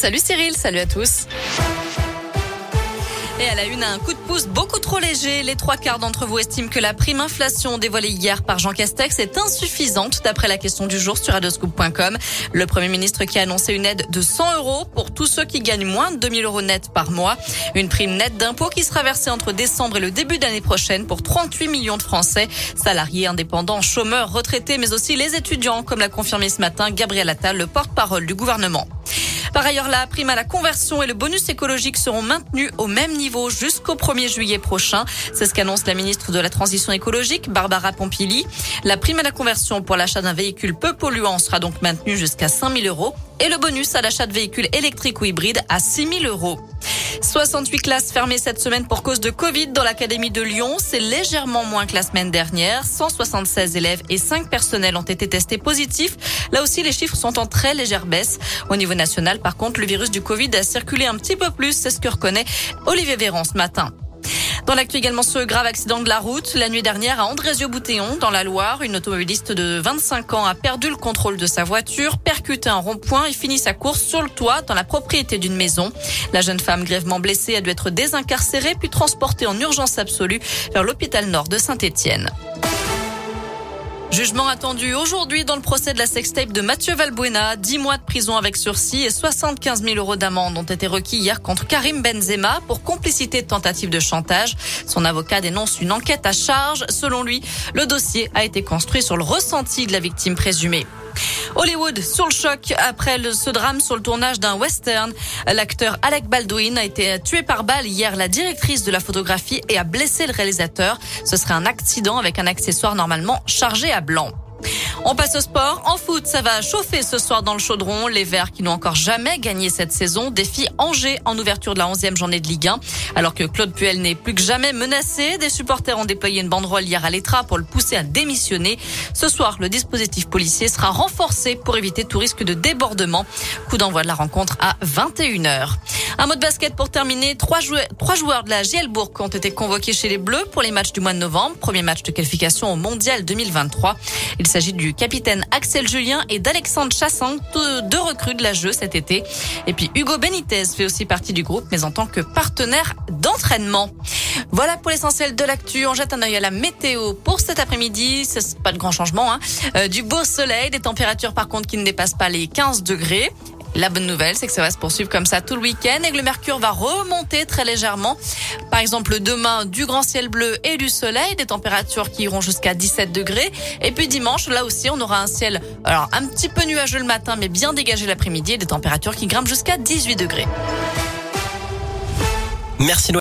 Salut Cyril, salut à tous. Et elle a une, un coup de pouce beaucoup trop léger. Les trois quarts d'entre vous estiment que la prime inflation dévoilée hier par Jean Castex est insuffisante, d'après la question du jour sur radioscoop.com. Le Premier ministre qui a annoncé une aide de 100 euros pour tous ceux qui gagnent moins de 2000 euros net par mois. Une prime nette d'impôt qui sera versée entre décembre et le début d'année prochaine pour 38 millions de Français, salariés, indépendants, chômeurs, retraités, mais aussi les étudiants, comme l'a confirmé ce matin Gabriel Attal, le porte-parole du gouvernement. Par ailleurs, la prime à la conversion et le bonus écologique seront maintenus au même niveau jusqu'au 1er juillet prochain. C'est ce qu'annonce la ministre de la Transition écologique, Barbara Pompili. La prime à la conversion pour l'achat d'un véhicule peu polluant sera donc maintenue jusqu'à 5 000 euros et le bonus à l'achat de véhicules électriques ou hybrides à 6 000 euros. 68 classes fermées cette semaine pour cause de Covid dans l'Académie de Lyon. C'est légèrement moins que la semaine dernière. 176 élèves et 5 personnels ont été testés positifs. Là aussi, les chiffres sont en très légère baisse. Au niveau national, par contre, le virus du Covid a circulé un petit peu plus. C'est ce que reconnaît Olivier Véran ce matin. Dans l'actu également ce grave accident de la route. La nuit dernière à Andrézieux-Boutéon, dans la Loire, une automobiliste de 25 ans a perdu le contrôle de sa voiture, percuté un rond-point et fini sa course sur le toit dans la propriété d'une maison. La jeune femme grièvement blessée a dû être désincarcérée puis transportée en urgence absolue vers l'hôpital nord de Saint-Étienne. Jugement attendu aujourd'hui dans le procès de la sextape de Mathieu Valbuena. 10 mois de prison avec sursis et 75 000 euros d'amende ont été requis hier contre Karim Benzema pour complicité de tentative de chantage. Son avocat dénonce une enquête à charge. Selon lui, le dossier a été construit sur le ressenti de la victime présumée. Hollywood sur le choc après ce drame sur le tournage d'un western. L'acteur Alec Baldwin a été tué par balle hier. La directrice de la photographie et a blessé le réalisateur. Ce serait un accident avec un accessoire normalement chargé à blanc. On passe au sport. En foot, ça va chauffer ce soir dans le chaudron. Les Verts qui n'ont encore jamais gagné cette saison défient Angers en ouverture de la 11e journée de Ligue 1. Alors que Claude Puel n'est plus que jamais menacé, des supporters ont déployé une banderole hier à l'Etra pour le pousser à démissionner. Ce soir, le dispositif policier sera renforcé pour éviter tout risque de débordement. Coup d'envoi de la rencontre à 21h. Un mot de basket pour terminer. Trois joueurs, trois joueurs de la Gielbourg ont été convoqués chez les Bleus pour les matchs du mois de novembre. Premier match de qualification au Mondial 2023. Il s'agit du capitaine Axel Julien et d'Alexandre Chassang, deux recrues de la jeu cet été. Et puis Hugo Benitez fait aussi partie du groupe, mais en tant que partenaire d'entraînement. Voilà pour l'essentiel de l'actu. On jette un œil à la météo pour cet après-midi. C'est pas de grand changement. Hein. Euh, du beau soleil, des températures par contre qui ne dépassent pas les 15 degrés. La bonne nouvelle, c'est que ça va se poursuivre comme ça tout le week-end et que le mercure va remonter très légèrement. Par exemple, demain, du grand ciel bleu et du soleil, des températures qui iront jusqu'à 17 degrés. Et puis dimanche, là aussi, on aura un ciel, alors un petit peu nuageux le matin, mais bien dégagé l'après-midi et des températures qui grimpent jusqu'à 18 degrés. Merci.